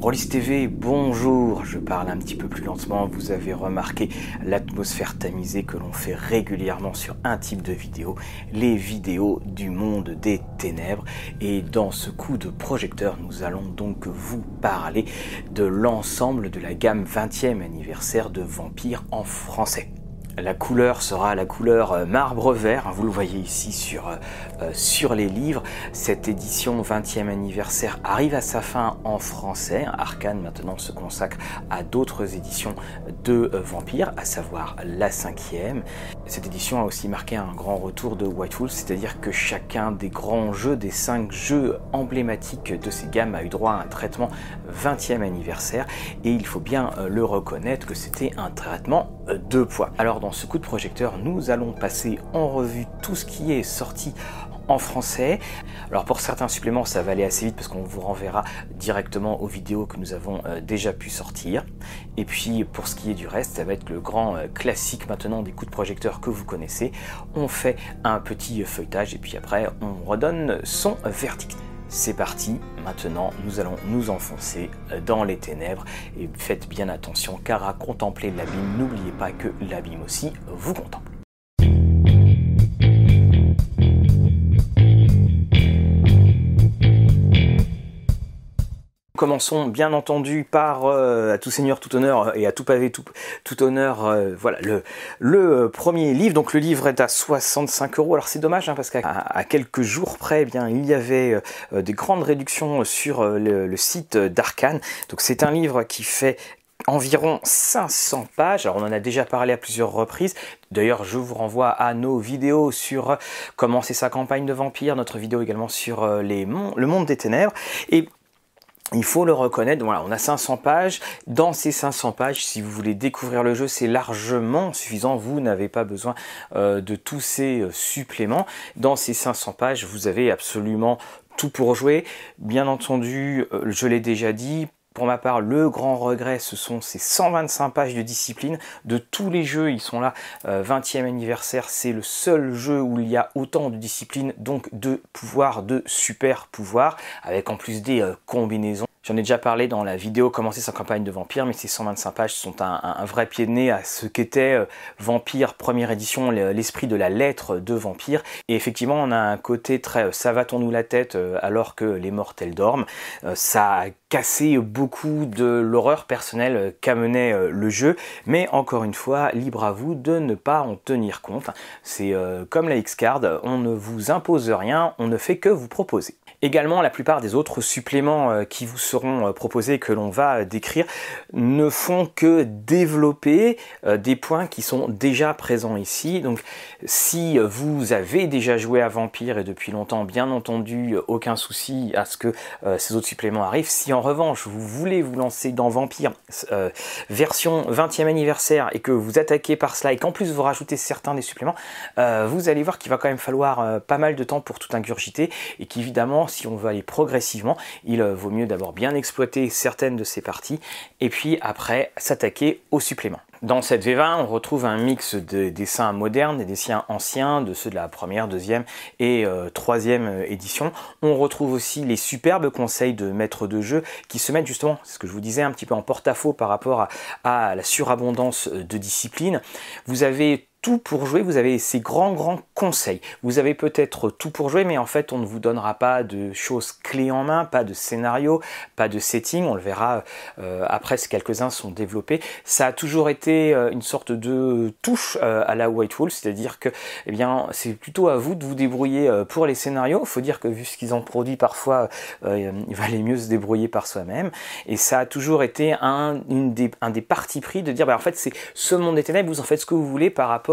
Rollis TV, bonjour, je parle un petit peu plus lentement, vous avez remarqué l'atmosphère tamisée que l'on fait régulièrement sur un type de vidéo, les vidéos du monde des ténèbres. Et dans ce coup de projecteur, nous allons donc vous parler de l'ensemble de la gamme 20e anniversaire de Vampire en français. La couleur sera la couleur euh, marbre vert, hein, vous le voyez ici sur, euh, euh, les livres. Cette édition 20e anniversaire arrive à sa fin en français. Arkane maintenant se consacre à d'autres éditions de Vampire, à savoir la cinquième. Cette édition a aussi marqué un grand retour de White Wolf, c'est-à-dire que chacun des grands jeux, des cinq jeux emblématiques de ces gammes a eu droit à un traitement 20e anniversaire et il faut bien le reconnaître que c'était un traitement deux poids. Alors dans ce coup de projecteur, nous allons passer en revue tout ce qui est sorti en français. Alors pour certains suppléments, ça va aller assez vite parce qu'on vous renverra directement aux vidéos que nous avons euh, déjà pu sortir. Et puis pour ce qui est du reste, ça va être le grand euh, classique maintenant des coups de projecteur que vous connaissez. On fait un petit feuilletage et puis après on redonne son verdict. C'est parti, maintenant nous allons nous enfoncer dans les ténèbres et faites bien attention car à contempler l'abîme, n'oubliez pas que l'abîme aussi vous contemple. Commençons bien entendu par euh, à tout seigneur, tout honneur et à tout pavé, tout, honneur. Euh, voilà le, le premier livre. Donc le livre est à 65 euros. Alors c'est dommage hein, parce qu'à quelques jours près, eh bien il y avait euh, des grandes réductions sur le, site d'Arkane. Donc c'est un livre qui fait environ 500 pages. Alors on en a déjà parlé à plusieurs reprises. D'ailleurs, je vous renvoie à nos vidéos sur comment c'est sa campagne de vampire, notre vidéo également sur le monde des ténèbres. Et il faut le reconnaître, voilà, on a 500 pages. Dans ces 500 pages, si vous voulez découvrir le jeu, c'est largement suffisant. Vous n'avez pas besoin euh, de tous ces euh, suppléments. Dans ces 500 pages, vous avez absolument tout pour jouer. Bien entendu, euh, je l'ai déjà dit, pour ma part, le grand regret, ce sont ces 125 pages de discipline. De tous les jeux, ils sont là. 20e anniversaire, c'est le seul jeu où il y a autant de discipline, donc de pouvoirs, de super pouvoirs, avec en plus des combinaisons. J'en ai déjà parlé dans la vidéo Commencer sa campagne de Vampire, mais ces 125 pages sont un, vrai pied de nez à ce qu'était euh, Vampire première édition, l'esprit de la lettre de Vampire. Et effectivement, on a un côté très euh, ça va nous la tête euh, alors que les mortels dorment. ça a cassé beaucoup de l'horreur personnelle qu'amenait le jeu, mais encore une fois, libre à vous de ne pas en tenir compte. C'est comme la X-Card, on ne vous impose rien, on ne fait que vous proposer. Également, la plupart des autres suppléments euh, qui vous seront euh, proposés que l'on va euh, décrire ne font que développer des points qui sont déjà présents ici. Donc, si vous avez déjà joué à Vampire et depuis longtemps, bien entendu, aucun souci à ce que ces autres suppléments arrivent. Si en revanche, vous voulez vous lancer dans Vampire version 20e anniversaire et que vous attaquez par cela et qu'en plus vous rajoutez certains des suppléments, vous allez voir qu'il va quand même falloir pas mal de temps pour tout ingurgiter et qu'évidemment, si on veut aller progressivement, il euh, vaut mieux d'abord bien exploiter certaines de ces parties et puis après s'attaquer aux suppléments. Dans cette V20, on retrouve un mix de dessins modernes, des dessins anciens, de ceux de la première, deuxième et euh, troisième euh, édition. On retrouve aussi les superbes conseils de maîtres de jeu qui se mettent justement, ce que je vous disais, un petit peu en porte-à-faux par rapport à la surabondance de disciplines. Vous avez tout pour jouer, vous avez ces grands grands conseils. Vous avez peut-être tout pour jouer, mais en fait on ne vous donnera pas de choses clés en main, pas de scénario, pas de setting, on le verra euh, après si quelques-uns sont développés. Ça a toujours été euh, une sorte de touche euh, à la White Wolf, c'est-à-dire que eh bien c'est plutôt à vous de vous débrouiller pour les scénarios. Faut dire que vu ce qu'ils ont produit parfois, il valait mieux se débrouiller par soi-même. Et ça a toujours été un, des, un des partis pris de dire bah, en fait c'est ce monde des ténèbres, vous en faites ce que vous voulez par rapport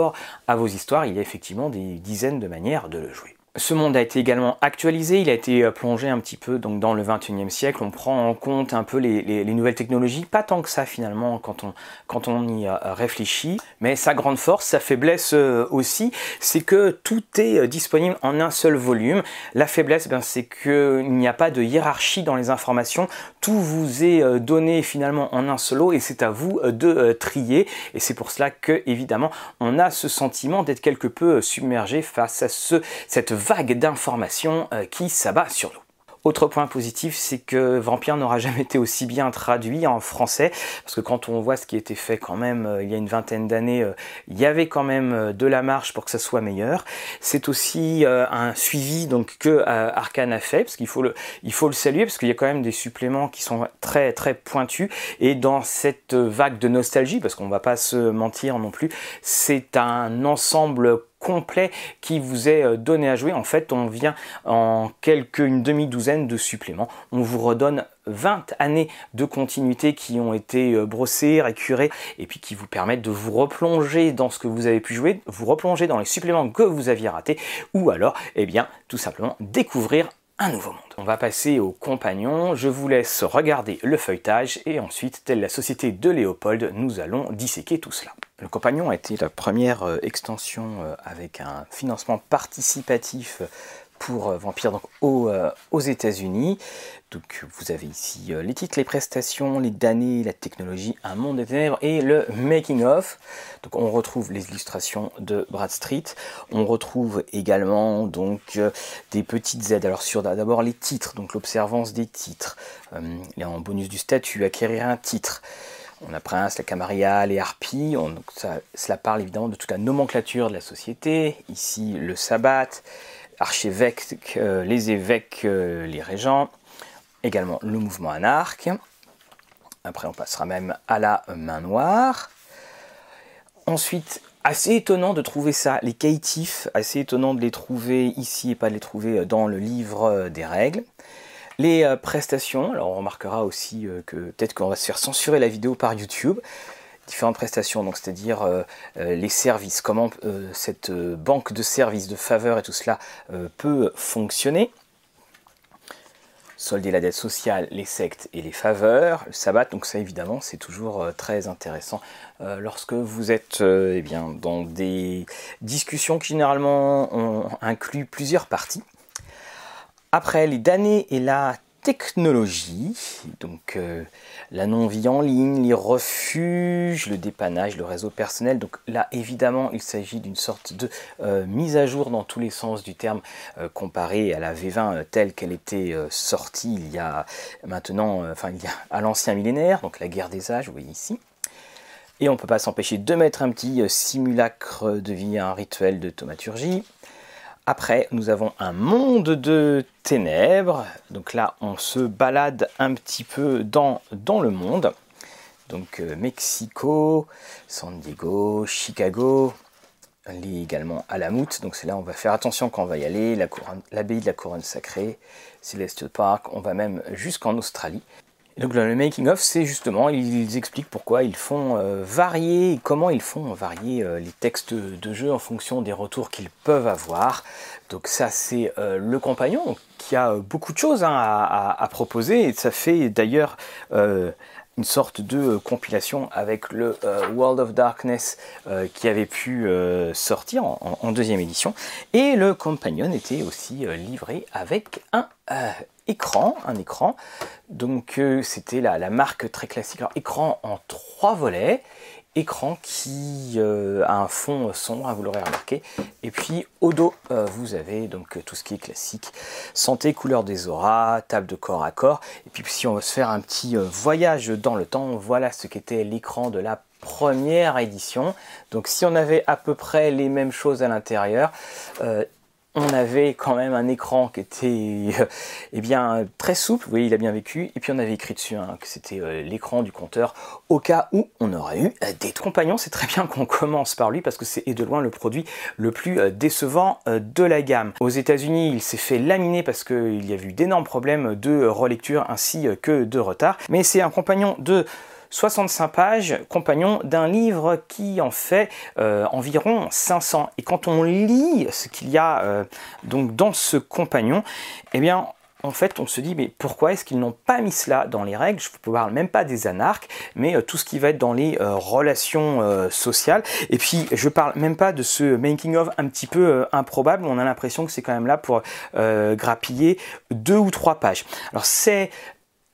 à vos histoires, il y a effectivement des dizaines de manières de le jouer. Ce monde a été également actualisé, il a été euh, plongé un petit peu donc dans le 21e siècle, on prend en compte un peu les, nouvelles technologies, pas tant que ça finalement quand on, quand on y euh, réfléchit, mais sa grande force, sa faiblesse euh, aussi, c'est que tout est disponible en un seul volume. La faiblesse, ben, c'est qu'il n'y a pas de hiérarchie dans les informations, tout vous est donné finalement en un solo et c'est à vous de trier. Et c'est pour cela que évidemment on a ce sentiment d'être quelque peu submergé face à ce, cette vague d'informations euh, qui s'abat sur nous. Autre point positif, c'est que Vampire n'aura jamais été aussi bien traduit en français, parce que quand on voit ce qui été fait quand même euh, il y a une vingtaine d'années, euh, il y avait quand même de la marche pour que ça soit meilleur. C'est aussi un suivi donc que Arkane a fait, parce qu'il faut le, il faut le saluer, parce qu'il y a quand même des suppléments qui sont très très pointus, et dans cette vague de nostalgie, parce qu'on va pas se mentir non plus, c'est un ensemble complet qui vous est euh, donné à jouer. En fait, on vient en quelques une demi-douzaine de suppléments. On vous redonne 20 années de continuité qui ont été euh, brossées, récurées et puis qui vous permettent de vous replonger dans ce que vous avez pu jouer, vous replonger dans les suppléments que vous aviez ratés ou alors, eh bien, tout simplement découvrir un nouveau monde. On va passer aux compagnons, je vous laisse regarder le feuilletage et ensuite, telle la société de Léopold, nous allons disséquer tout cela. Le compagnon a été la première euh, extension euh, avec un financement participatif pour euh, Vampire donc aux, États-Unis. Donc vous avez ici les titres, les prestations, les damnés, la technologie, un monde des ténèbres et le making of. Donc on retrouve les illustrations de Brad Street. On retrouve également donc des petites aides. Alors sur d'abord les titres, donc l'observance des titres. en bonus du statut, acquérir un titre. On a Prince, la Camarilla, les Harpies. cela parle évidemment de toute la nomenclature de la société. Ici, le sabbat, archevêque, euh, les évêques, euh, les régents. Également le mouvement anarque. Après, on passera même à la main noire. Ensuite, assez étonnant de trouver ça, les caïtifs, assez étonnant de les trouver ici et pas de les trouver dans le livre des règles. Les euh, prestations, alors on remarquera aussi euh, que peut-être qu'on va se faire censurer la vidéo par YouTube. Différentes prestations, donc c'est-à-dire euh, les services, comment cette banque de services, de faveurs et tout cela peut fonctionner? Solder la dette sociale, les sectes et les faveurs, le sabbat, donc ça évidemment c'est toujours très intéressant. Lorsque vous êtes eh bien, dans des discussions qui généralement inclus plusieurs parties. Après, les damnés et la technologie, donc euh, la non-vie en ligne, les refuges, le dépannage, le réseau personnel. Donc là, évidemment, il s'agit d'une sorte de euh, mise à jour dans tous les sens du terme euh, comparé à la V20 telle qu'elle était sortie il y a maintenant, enfin il y a à l'ancien millénaire, donc la guerre des âges, vous voyez ici. Et on ne peut pas s'empêcher de mettre un petit simulacre de vie, un rituel de thaumaturgie. Après, nous avons un monde de ténèbres. Donc là, on se balade un petit peu dans, le monde. Donc euh, Mexico, San Diego, Chicago, également Alamut. Donc c'est là, on va faire attention quand on va y aller. L'abbaye de la couronne sacrée, Celestial Park. On va même jusqu'en Australie donc le making of, c'est justement, ils expliquent pourquoi ils font euh, varier, comment ils font varier euh, les textes de jeu en fonction des retours qu'ils peuvent avoir. Donc ça, c'est euh, le compagnon qui a beaucoup de choses hein, à, proposer et ça fait d'ailleurs une sorte de compilation avec le World of Darkness qui avait pu sortir en, en, deuxième édition. Et le compagnon était aussi livré avec un écran, un écran. Donc euh, c'était la, marque très classique. Écran en trois volets, écran qui euh, a un fond sombre, hein, vous l'aurez remarqué. Et puis au dos, euh, vous avez donc tout ce qui est classique. Santé, couleur des auras, table de corps à corps. Et puis si on veut se faire un petit voyage dans le temps, voilà ce qu'était l'écran de la première édition. Donc si on avait à peu près les mêmes choses à l'intérieur, on avait quand même un écran qui était euh, eh bien, très souple, vous voyez, il a bien vécu, et puis on avait écrit dessus hein, que c'était euh, l'écran du compteur, au cas où on aurait eu euh, des compagnons. C'est très bien qu'on commence par lui, parce que c'est de loin le produit le plus décevant de la gamme. Aux États-Unis, il s'est fait laminer parce qu'il y a eu d'énormes problèmes de relecture ainsi que de retard, mais c'est un compagnon de 65 pages, compagnon d'un livre qui en fait euh, environ 500. Et quand on lit ce qu'il y a euh, donc dans ce compagnon, eh bien en fait, on se dit, mais pourquoi est-ce qu'ils n'ont pas mis cela dans les règles? Je ne parle même pas des anarques, mais euh, tout ce qui va être dans les relations sociales. Et puis, je parle même pas de ce making-of un petit peu improbable. On a l'impression que c'est quand même là pour grappiller deux ou trois pages. Alors, c'est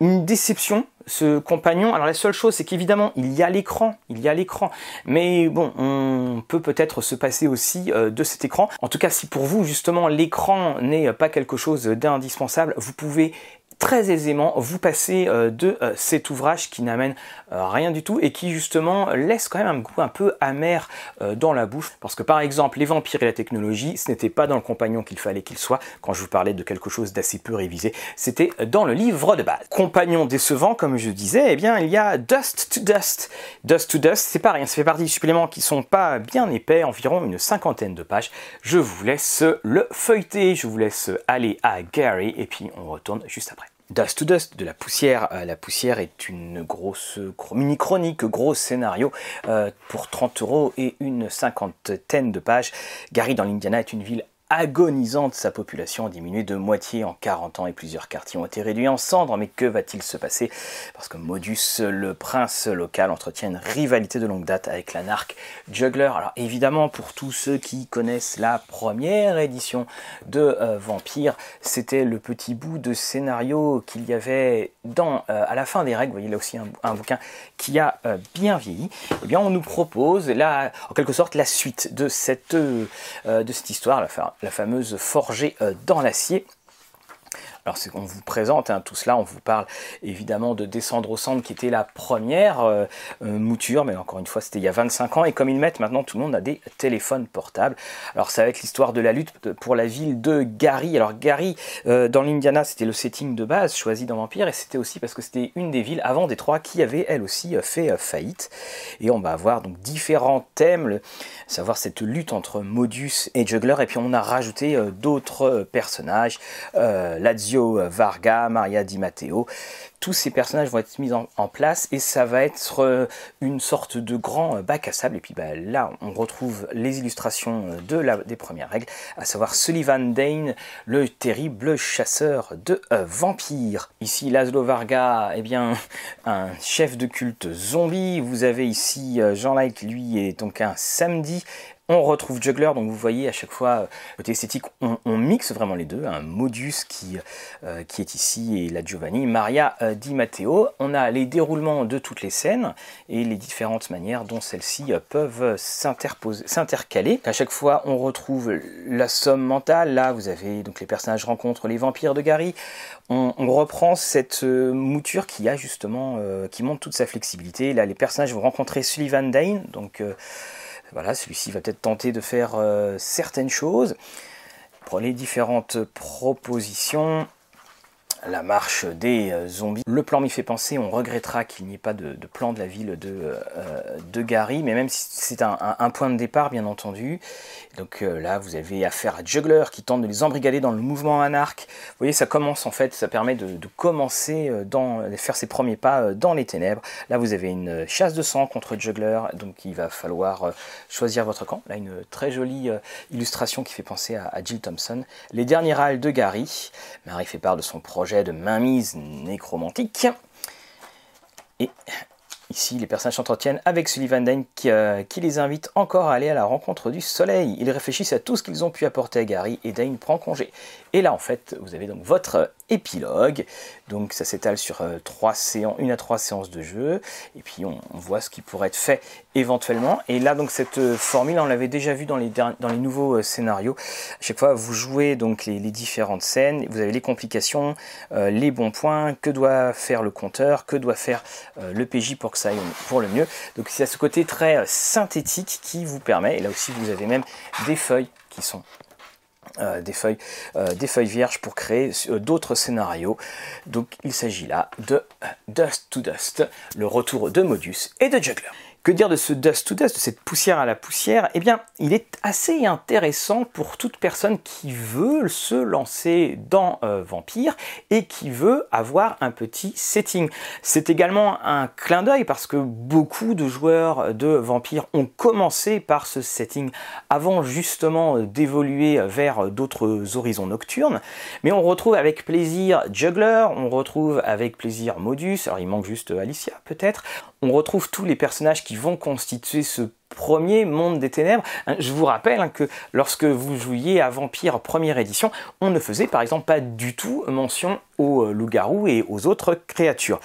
une déception, ce compagnon. Alors la seule chose, c'est qu'évidemment, il y a l'écran, il y a l'écran. Mais bon, on peut peut-être se passer aussi euh, de cet écran. En tout cas, si pour vous, justement, l'écran n'est pas quelque chose d'indispensable, vous pouvez très aisément vous passer euh, de euh, cet ouvrage qui n'amène euh, rien du tout et qui justement laisse quand même un goût un peu amer dans la bouche. Parce que par exemple les vampires et la technologie ce n'était pas dans le compagnon qu'il fallait qu'il soit. Quand je vous parlais de quelque chose d'assez peu révisé c'était dans le livre de base. Compagnon décevant comme je disais eh bien il y a Dust to Dust. Dust to Dust c'est pas rien. Ça fait partie des suppléments qui sont pas bien épais environ une cinquantaine de pages. Je vous laisse le feuilleter. Je vous laisse aller à Gary et puis on retourne juste après Dust to Dust, de la poussière. Euh, la poussière est une grosse mini-chronique, gros scénario euh, pour 30 euros et une cinquantaine de pages. Gary dans l'Indiana est une ville agonisante, sa population a diminué de moitié en 40 ans et plusieurs quartiers ont été réduits en cendres. Mais que va-t-il se passer? Parce que Modus, le prince local, entretient une rivalité de longue date avec l'anarque Juggler. Alors évidemment, pour tous ceux qui connaissent la première édition de euh, Vampire, c'était le petit bout de scénario qu'il y avait dans, euh, à la fin des règles. Vous voyez là aussi un, bouquin qui a euh, bien vieilli. Eh bien, on nous propose là, en quelque sorte, la suite de cette, de cette histoire, la fameuse forgée euh, dans l'acier. Alors qu'on vous présente hein, tout cela, on vous parle évidemment de Descendre au centre qui était la première euh, euh, mouture, mais encore une fois c'était il y a 25 ans, et comme ils mettent maintenant tout le monde a des téléphones portables. Alors ça va être l'histoire de la lutte pour la ville de Gary. Alors Gary euh, dans l'Indiana c'était le setting de base choisi dans Vampire, et c'était aussi parce que c'était une des villes avant Détroit qui avait elle aussi fait faillite. Et on va avoir donc différents thèmes, savoir cette lutte entre Modus et Juggler, et puis on a rajouté d'autres personnages, Lazio Varga, Maria Di Matteo. Tous ces personnages vont être mis en, place et ça va être euh, une sorte de grand euh, bac à sable. Et puis bah, là, on retrouve les illustrations euh, de la, des premières règles, à savoir Sullivan Dane, le terrible chasseur de vampires. Ici, Laszlo Varga, eh bien, un chef de culte zombie. Vous avez ici Jean Light, lui, est donc un samedi on retrouve Juggler, donc vous voyez à chaque fois, euh, côté esthétique, on, mixe vraiment les deux. Un Modus qui, euh, qui est ici et la Giovanni, Maria euh, Di Matteo. On a les déroulements de toutes les scènes et les différentes manières dont celles-ci peuvent s'intercaler. À chaque fois, on retrouve la somme mentale. Là, vous avez donc les personnages rencontrent les vampires de Gary. On, reprend cette mouture qui a justement, qui montre toute sa flexibilité. Là, les personnages vont rencontrer Sullivan Dane, donc voilà, celui-ci va peut-être tenter de faire euh, certaines choses. Les différentes propositions, la marche des euh, zombies. Le plan m'y fait penser, on regrettera qu'il n'y ait pas de, plan de la ville de, euh, de Gary, mais même si c'est un, point de départ, bien entendu. Donc euh, là, vous avez affaire à Juggler qui tente de les embrigader dans le mouvement anarque. Vous voyez, ça commence en fait, ça permet de, commencer dans, de faire ses premiers pas dans les ténèbres. Là, vous avez une chasse de sang contre Juggler, donc il va falloir choisir votre camp. Là, une très jolie illustration qui fait penser à, à Jill Thompson. Les derniers râles de Gary. Marie fait part de son projet de mainmise nécromantique. Et Ici, les personnages s'entretiennent avec Sullivan Dane euh, qui, les invite encore à aller à la rencontre du soleil. Ils réfléchissent à tout ce qu'ils ont pu apporter à Gary et Dane prend congé. Et là, en fait, vous avez donc votre épilogue. Donc ça s'étale sur euh, trois séances, une à trois séances de jeu. Et puis on, voit ce qui pourrait être fait éventuellement. Et là, donc cette euh, formule, on l'avait déjà vu dans les, dans les nouveaux scénarios. À chaque fois, vous jouez donc les, différentes scènes. Vous avez les complications, les bons points, que doit faire le compteur, que doit faire le PJ pour que ça aille pour le mieux? Donc c'est à ce côté très euh, synthétique qui vous permet, et là aussi vous avez même des feuilles qui sont euh, des feuilles, euh, des feuilles vierges pour créer d'autres scénarios. Donc il s'agit là de Dust to Dust, le retour de Modus et de Juggler. Que dire de ce dust to dust, de cette poussière à la poussière? Eh bien, il est assez intéressant pour toute personne qui veut se lancer dans euh, Vampire et qui veut avoir un petit setting. C'est également un clin d'œil parce que beaucoup de joueurs de Vampire ont commencé par ce setting avant justement d'évoluer vers d'autres horizons nocturnes. Mais on retrouve avec plaisir Juggler, on retrouve avec plaisir Modus, alors il manque juste Alicia peut-être, on retrouve tous les personnages qui vont constituer ce premier monde des ténèbres. Hein, je vous rappelle hein, que lorsque vous jouiez à Vampire première édition, on ne faisait par exemple pas du tout mention aux euh, loups-garous et aux autres créatures.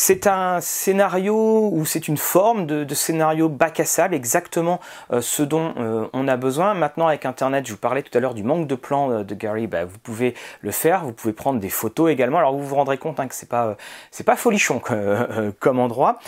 C'est un scénario ou c'est une forme de, scénario bac à sable, exactement ce dont on a besoin. Maintenant avec Internet, je vous parlais tout à l'heure du manque de plans de Gary, bah, vous pouvez le faire, vous pouvez prendre des photos également. Alors vous vous rendrez compte hein, que c'est pas c'est pas folichon comme endroit.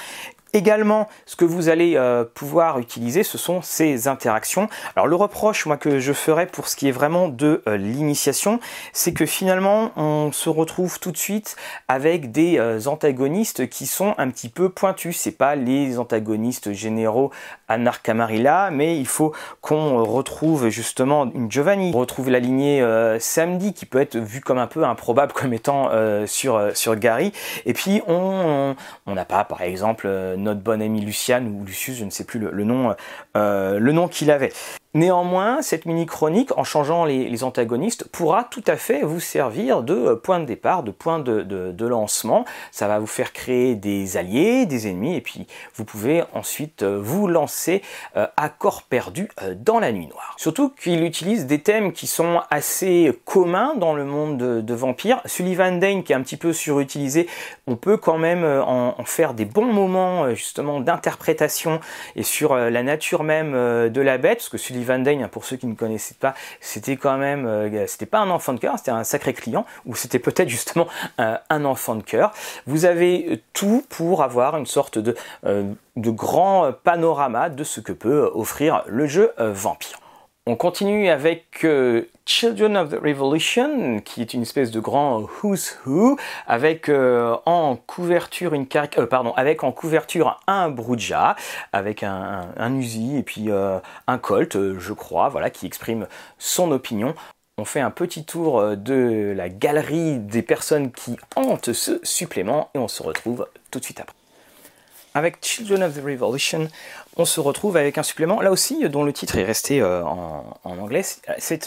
Également, ce que vous allez euh, pouvoir utiliser, ce sont ces interactions. Alors le reproche, moi, que je ferais pour ce qui est vraiment de euh, l'initiation, c'est que finalement, on se retrouve tout de suite avec des euh, antagonistes qui sont un petit peu pointus. C'est pas les antagonistes généraux à Narcamarilla, mais il faut qu'on retrouve justement une Giovanni, on retrouve la lignée Samedi, qui peut être vue comme un peu improbable comme étant sur, sur Gary. Et puis, on n'a pas, par exemple, notre bon ami Luciane ou Lucius, je ne sais plus le, nom, euh, le nom qu'il avait. Néanmoins, cette mini-chronique, en changeant les, antagonistes, pourra tout à fait vous servir de euh, point de départ, de point de, lancement. Ça va vous faire créer des alliés, des ennemis, et puis vous pouvez ensuite euh, vous lancer euh, à corps perdu dans la nuit noire. Surtout qu'il utilise des thèmes qui sont assez communs dans le monde de, vampires. Sullivan Dane, qui est un petit peu surutilisé, on peut quand même en, en faire des bons moments justement d'interprétation et sur la nature même de la bête, parce que Sullivan Van Dane, pour ceux qui ne connaissaient pas, c'était quand même, euh, c'était pas un enfant de cœur, c'était un sacré client, ou c'était peut-être justement un enfant de cœur. Vous avez tout pour avoir une sorte de, euh, de grand panorama de ce que peut offrir le jeu euh, Vampire. On continue avec euh, Children of the Revolution, qui est une espèce de grand Who's Who, avec euh, en couverture une euh, pardon, avec en couverture un Bruja, avec un, un, Uzi et puis un Colt, je crois, voilà, qui exprime son opinion. On fait un petit tour de la galerie des personnes qui hantent ce supplément et on se retrouve tout de suite après. Avec Children of the Revolution, on se retrouve avec un supplément, là aussi, dont le titre est resté euh, en, anglais.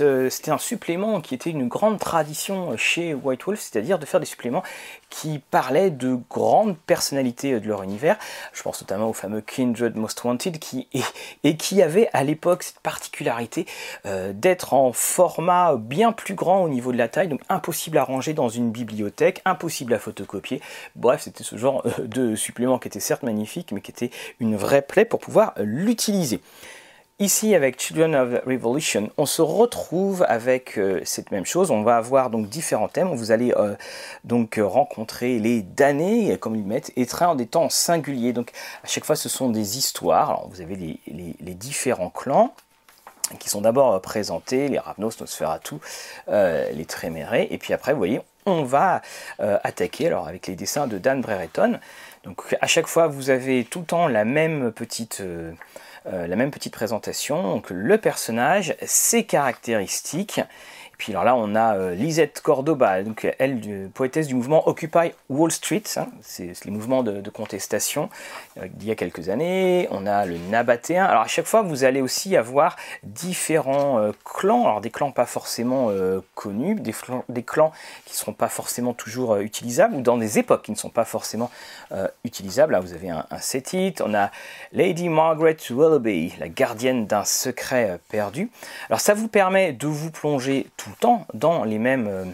Euh, c'était un supplément qui était une grande tradition chez White Wolf, c'est-à-dire de faire des suppléments qui parlaient de grandes personnalités de leur univers. Je pense notamment au fameux Kindred Most Wanted, qui, avait à l'époque cette particularité euh, d'être en format bien plus grand au niveau de la taille, donc impossible à ranger dans une bibliothèque, impossible à photocopier. Bref, c'était ce genre de supplément qui était certes magnifique, mais qui était une vraie plaie pour pouvoir l'utiliser. Ici, avec Children of Revolution, on se retrouve avec euh, cette même chose. On va avoir donc différents thèmes. Vous allez euh, donc rencontrer les damnés, comme ils mettent, et en des temps singuliers. Donc, à chaque fois, ce sont des histoires. Vous avez les, différents clans qui sont d'abord présentés, les Ravnos, Nosferatu, euh, les Trémérés, et puis après, vous voyez, on va attaquer, alors avec les dessins de Dan Brereton, donc à chaque fois, vous avez tout le temps la même petite, euh, euh, la même petite présentation. Donc le personnage, ses caractéristiques, puis alors là, on a euh, Lisette Cordoba, donc elle, poétesse du mouvement Occupy Wall Street, hein, c'est les mouvements de, contestation euh, d'il y a quelques années. On a le Nabatéen. Alors à chaque fois, vous allez aussi avoir différents euh, clans, alors des clans pas forcément connus, des, clans qui ne seront pas forcément toujours utilisables, ou dans des époques qui ne sont pas forcément utilisables. Là, vous avez un, un set on a Lady Margaret Willoughby, la gardienne d'un secret perdu. Alors ça vous permet de vous plonger tout temps dans les mêmes euh,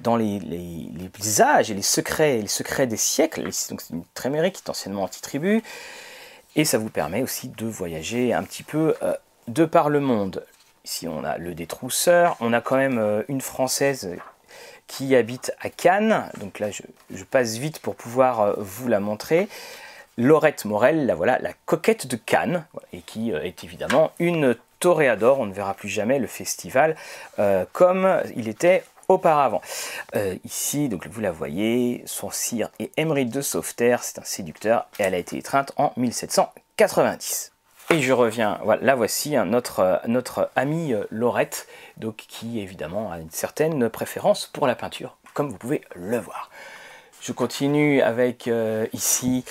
dans les, les, âges et les secrets, les secrets des siècles. Donc c'est une trémérique qui est anciennement anti-tribu. Et ça vous permet aussi de voyager un petit peu euh, de par le monde. Ici on a le détrousseur, on a quand même euh, une française qui habite à Cannes. Donc là je, je passe vite pour pouvoir vous la montrer. Laurette Morel, la voilà, la coquette de Cannes, et qui est évidemment une Toréador. On ne verra plus jamais le festival euh, comme il était auparavant. Euh, ici, donc vous la voyez, son cire est Emery de Sauveterre, c'est un séducteur et elle a été étreinte en 1790. Et je reviens, voilà, la voici, hein, notre, notre amie euh, Laurette, donc, qui évidemment a une certaine préférence pour la peinture, comme vous pouvez le voir. Je continue avec euh, ici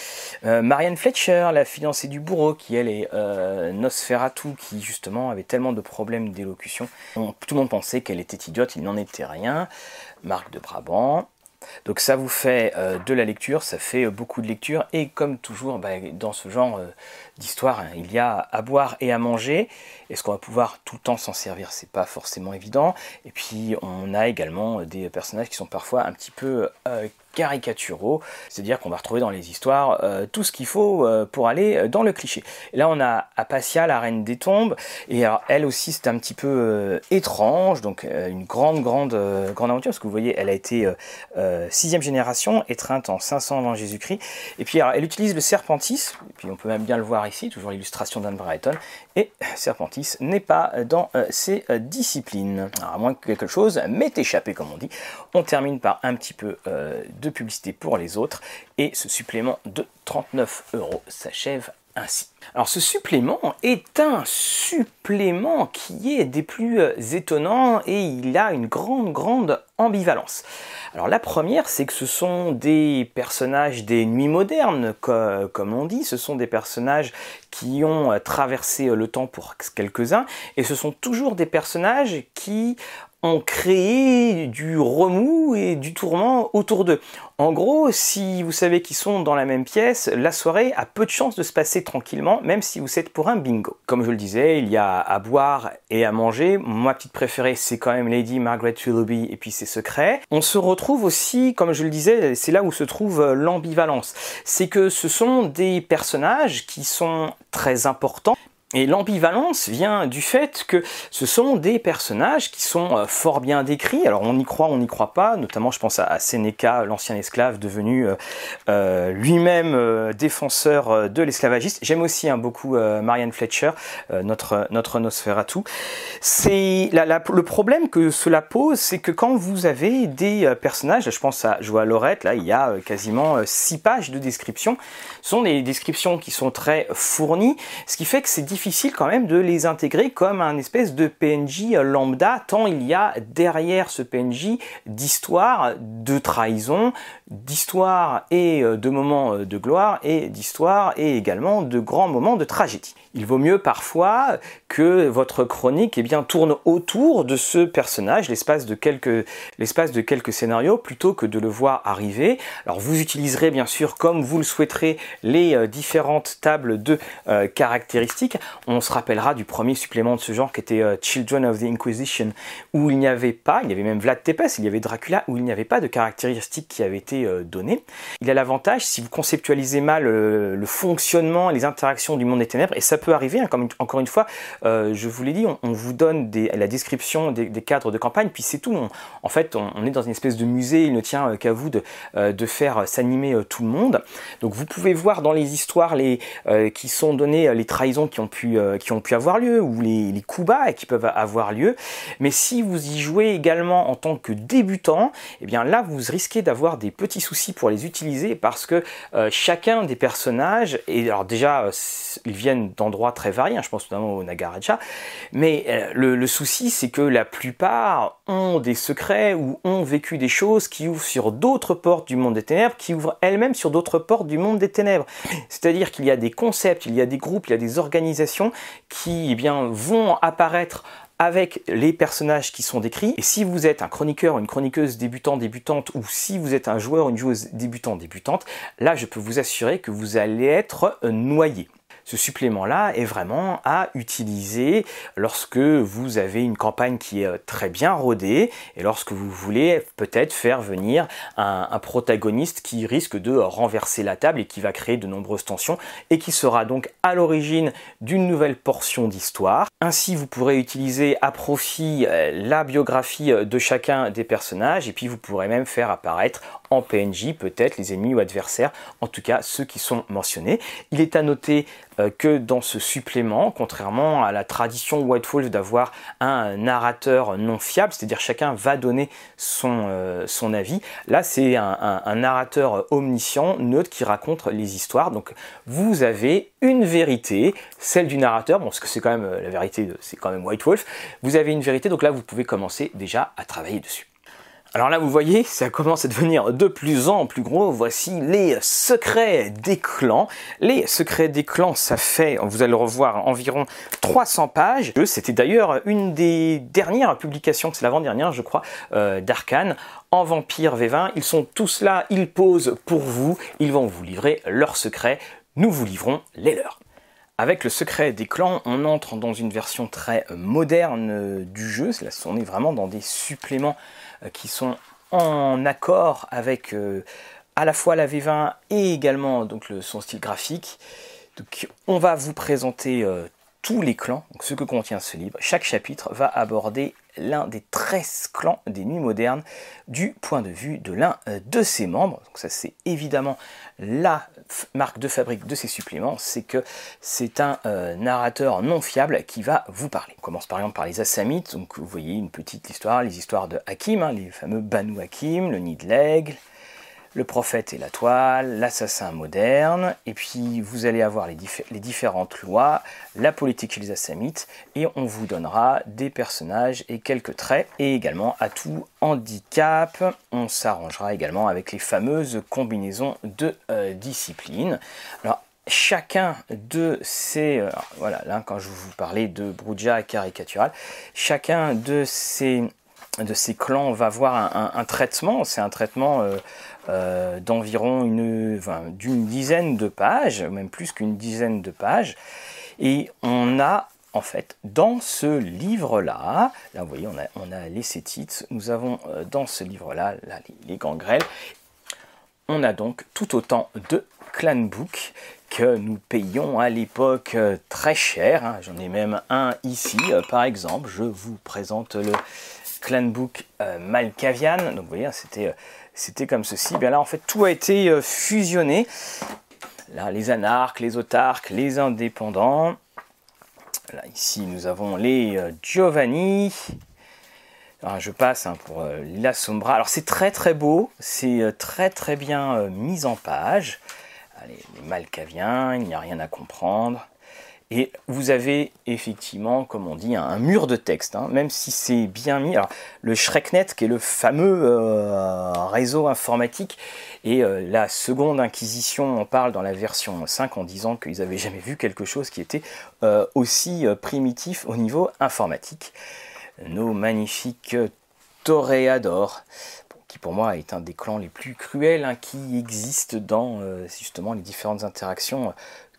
euh, Marianne Fletcher, la fiancée du bourreau, qui elle est euh, Nosferatu, qui justement avait tellement de problèmes d'élocution. Tout le monde pensait qu'elle était idiote, il n'en était rien. Marc de Brabant. Donc ça vous fait de la lecture, ça fait beaucoup de lecture, et comme toujours bah, dans ce genre d'histoire, hein, il y a à boire et à manger. Est-ce qu'on va pouvoir tout le temps s'en servir? C'est pas forcément évident. Et puis on a également des personnages qui sont parfois un petit peu caricaturaux, c'est-à-dire qu'on va retrouver dans les histoires tout ce qu'il faut pour aller dans le cliché. là, on a Apatia, la reine des tombes, et elle aussi, c'est un petit peu étrange, donc une grande, grande, grande aventure, parce que vous voyez, elle a été sixième génération, étreinte en 500 avant Jésus-Christ, et puis elle utilise le Serpentis, puis on peut même bien le voir ici, toujours l'illustration d'Anne Brighton, et Serpentis n'est pas dans ses disciplines. Alors, à moins que quelque chose m'ait échappé, comme on dit. On termine par un petit peu euh, de publicité pour les autres, et ce supplément de 39 euros s'achève Alors ce supplément est un supplément qui est des plus euh, étonnants et il a une grande grande ambivalence. Alors la première c'est que ce sont des personnages des nuits modernes comme on dit, ce sont des personnages qui ont euh, traversé le temps pour quelques-uns et ce sont toujours des personnages qui ont créé du remous et du tourment autour d'eux. En gros, si vous savez qu'ils sont dans la même pièce, la soirée a peu de chances de se passer tranquillement, même si vous êtes pour un bingo. Comme je le disais, il y a à boire et à manger. Ma petite préférée, c'est quand même Lady Margaret Willoughby et puis ses secrets. On se retrouve aussi, comme je le disais, c'est là où se trouve l'ambivalence. C'est que ce sont des personnages qui sont très importants, et l'ambivalence vient du fait que ce sont des personnages qui sont euh, fort bien décrits. Alors on y croit, on n'y croit pas. Notamment, je pense à Sénéca, l'ancien esclave devenu euh, euh, lui-même défenseur de l'esclavagisme. J'aime aussi hein, beaucoup Marianne Fletcher, notre notre Nosferatu. C'est le problème que cela pose, c'est que quand vous avez des personnages, je pense à Joa Lorette, là il y a quasiment six pages de description. Ce sont des descriptions qui sont très fournies, ce qui fait que c'est quand même de les intégrer comme un espèce de PNJ lambda, tant il y a derrière ce PNJ d'histoire, de trahison, d'histoire et euh, de moments euh, de gloire, et d'histoire et également de grands moments de tragédie. Il vaut mieux parfois que votre chronique eh bien, tourne autour de ce personnage l'espace de quelques, l'espace de quelques scénarios plutôt que de le voir arriver. Alors vous utiliserez bien sûr comme vous le souhaiterez les euh, différentes tables de caractéristiques. On se rappellera du premier supplément de ce genre qui était Children of the Inquisition, où il n'y avait pas, il y avait même Vlad Tepes, il y avait Dracula, où il n'y avait pas de caractéristiques qui avaient été euh, données. Il a l'avantage, si vous conceptualisez mal euh, le fonctionnement, les interactions du monde des ténèbres, et ça peut arriver, hein, encore une fois, je vous l'ai dit, on, vous donne la description des, cadres de campagne, puis c'est tout. en fait, on, est dans une espèce de musée, il ne tient qu'à vous de, faire s'animer tout le monde. Donc vous pouvez voir dans les histoires les, qui sont données, les trahisons qui ont pu euh, avoir lieu, ou les, les coups bas qui peuvent avoir lieu. Mais si vous y jouez également en tant que débutant, eh bien là vous risquez d'avoir des petits soucis pour les utiliser parce que euh, chacun des personnages, et alors déjà euh, ils viennent d'endroits très variés, hein, je pense notamment au Nagaraja, mais le, le souci c'est que la plupart ont des secrets ou ont vécu des choses qui ouvrent sur d'autres portes du monde des ténèbres, qui ouvrent elles-mêmes sur d'autres portes du monde des ténèbres. C'est-à-dire qu'il y a des concepts, il y a des groupes, il y a des organisations qui eh bien, vont apparaître avec les personnages qui sont décrits. Et si vous êtes un chroniqueur, une chroniqueuse débutant, débutante, ou si vous êtes un joueur, une joueuse débutant, débutante, là je peux vous assurer que vous allez être noyé ce supplément-là est vraiment à utiliser lorsque vous avez une campagne qui est euh, très bien rodée et lorsque vous voulez peut-être faire venir un, protagoniste qui risque de renverser la table et qui va créer de nombreuses tensions et qui sera donc à l'origine d'une nouvelle portion d'histoire. Ainsi, vous pourrez utiliser à profit euh, la biographie euh, de chacun des personnages et puis vous pourrez même faire apparaître en PNJ peut-être les ennemis ou adversaires, en tout cas ceux qui sont mentionnés. Il est à noter que dans ce supplément, contrairement à la tradition White Wolf d'avoir un narrateur non fiable, c'est-à-dire chacun va donner son, euh, avis, là c'est un, narrateur omniscient, neutre, qui raconte les histoires. Donc vous avez une vérité, celle du narrateur, parce que c'est quand même euh, la vérité, c'est quand même White Wolf, vous avez une vérité, donc là vous pouvez commencer déjà à travailler dessus. Alors là, vous voyez, ça commence à devenir de plus en plus gros. Voici les secrets des clans. Les secrets des clans, ça fait, vous allez le revoir, environ 300 pages. C'était d'ailleurs une des dernières publications, c'est l'avant-dernière, je crois, euh, d'Arkane en Vampire V20. Ils sont tous là, ils posent pour vous, ils vont vous livrer leurs secrets. Nous vous livrons les leurs. Avec le secret des clans, on entre dans une version très moderne du jeu. On est vraiment dans des suppléments qui sont en accord avec à la fois la V20 et également donc son style graphique. On va vous présenter tous les clans, donc ce que contient ce livre. Chaque chapitre va aborder l'un des 13 clans des nuits modernes du point de vue de l'un euh, de ses membres. Ça c'est évidemment la marque de fabrique de ces suppléments, c'est que c'est un euh, narrateur non fiable qui va vous parler. On commence par exemple par les Assamites, donc vous voyez une petite histoire, les histoires de Hakim, hein, les fameux Banu Hakim, le nid de l'aigle, le prophète et la toile, l'assassin moderne, et puis vous allez avoir les, différentes lois, la politique Assamites, et on vous donnera des personnages et quelques traits, et également à tout handicap. On s'arrangera également avec les fameuses combinaisons de euh, disciplines. Alors, chacun de ces, euh, voilà, là quand je vous parlais de Bruja caricatural, chacun de ces clans va voir un, traitement, c'est un traitement euh, euh, d'environ une, d'une dizaine de pages, même plus qu'une dizaine de pages, et on a en fait dans ce livre-là, là vous voyez on a, on a les titres, nous avons euh, dans ce livre-là là, les, gangrels, on a donc tout autant de clan book que nous payons à l'époque très cher, hein. j'en ai même un ici par exemple, je vous présente le Clanbook euh, Malkavian. Donc vous voyez, c'était, euh, c'était comme ceci. Bien là, en fait, tout a été euh, fusionné. Là, les anarques, les autarques, les indépendants. Là, ici, nous avons les Giovanni. je passe hein, pour la Sombra. Alors, c'est très très beau. C'est très très bien mis en page. Allez, les Malkaviens, il n'y a rien à comprendre. Et vous avez effectivement, comme on dit, un, mur de texte, hein, même si c'est bien mis. Alors, le ShrekNet, qui est le fameux euh, réseau informatique, et euh, la seconde inquisition, on parle dans la version 5 en disant qu'ils n'avaient jamais vu quelque chose qui était euh, aussi primitif au niveau informatique. Nos magnifiques toréadors, qui pour moi est un des clans les plus cruels hein, qui existent dans justement les différentes interactions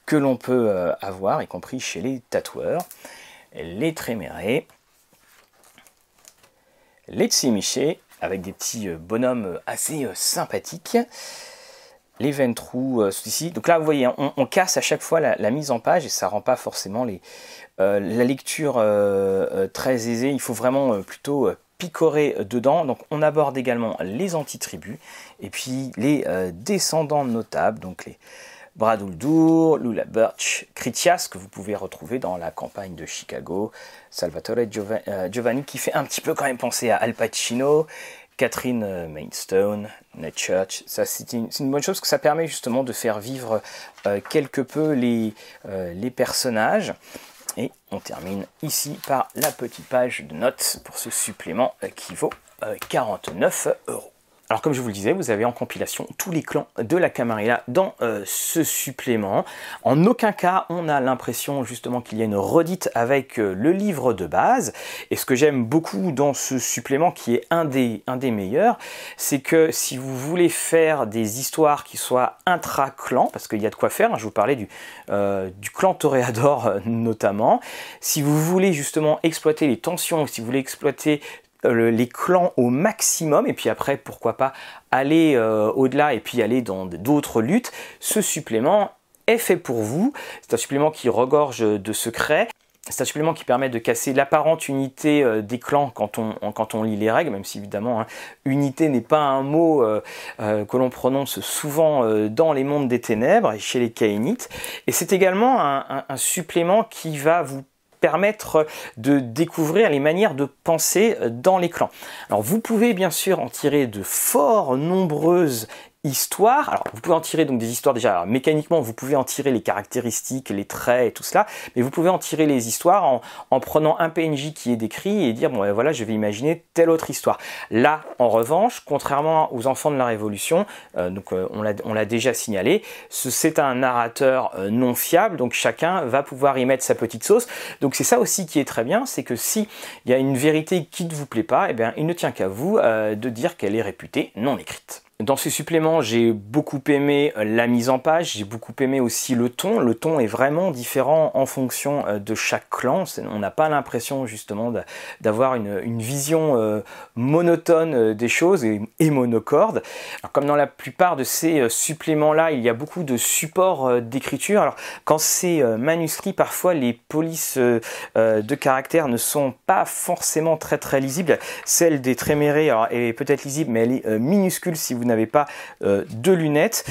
que l'on peut euh, avoir, y compris chez les tatoueurs, les trémérés, les tsimiché, avec des petits euh, bonhommes euh, assez sympathiques, les ventrous ici. Donc là, vous voyez, on, casse à chaque fois la, mise en page et ça rend pas forcément la lecture très aisée. Il faut vraiment plutôt picorer dedans. Donc on aborde également les antitribus et puis les descendants notables, donc les Braduldur, Lula Birch, Critias, que vous pouvez retrouver dans la campagne de Chicago, Salvatore euh, Giovanni, qui fait un petit peu quand même penser à Al Pacino, Catherine euh, Mainstone, Ned Church. C'est une, bonne chose, que ça permet justement de faire vivre euh, quelque peu les personnages. Et on termine ici par la petite page de notes pour ce supplément qui vaut 49 euros. Alors comme je vous le disais, vous avez en compilation tous les clans de la Camarilla dans euh, ce supplément. En aucun cas on a l'impression justement qu'il y a une redite avec euh, le livre de base. Et ce que j'aime beaucoup dans ce supplément qui est un des, meilleurs, c'est que si vous voulez faire des histoires qui soient intra-clan, parce qu'il y a de quoi faire, hein, je vous parlais du, euh, clan Toréador notamment, si vous voulez justement exploiter les tensions, si vous voulez exploiter les clans au maximum et puis après pourquoi pas aller euh, au-delà et puis aller dans d'autres luttes, ce supplément est fait pour vous. C'est un supplément qui regorge de secrets. C'est un supplément qui permet de casser l'apparente unité euh, des clans quand on, lit les règles, même si évidemment hein, unité n'est pas un mot que l'on prononce souvent dans les mondes des ténèbres et chez les Kainites. Et c'est également un, un supplément qui va vous permettre de découvrir les manières de penser dans les clans. Alors vous pouvez bien sûr en tirer de fort nombreuses histoire. Alors, vous pouvez en tirer donc des histoires déjà. mécaniquement, vous pouvez en tirer les caractéristiques, les traits et tout cela, mais vous pouvez en tirer les histoires en, prenant un PNJ qui est décrit et dire bon, ben voilà, je vais imaginer telle autre histoire. Là, en revanche, contrairement aux enfants de la Révolution, euh, donc euh, on l'a déjà signalé, c'est un narrateur euh, non fiable, donc chacun va pouvoir y mettre sa petite sauce. Donc c'est ça aussi qui est très bien, c'est que si il y a une vérité qui ne vous plaît pas, eh bien, il ne tient qu'à vous de dire qu'elle est réputée non écrite. Dans ce supplément, j'ai beaucoup aimé euh, la mise en page, j'ai beaucoup aimé aussi le ton. Le ton est vraiment différent en fonction euh, de chaque clan. On n'a pas l'impression justement d'avoir une, vision euh, monotone des choses et, monocorde. comme dans la plupart de ces suppléments-là, il y a beaucoup de supports d'écriture. Alors quand c'est manuscrit, parfois les polices de caractère ne sont pas forcément très très lisibles. Celle des Trémérés est peut-être lisible, mais elle est minuscule si vous n'avez pas euh, de lunettes.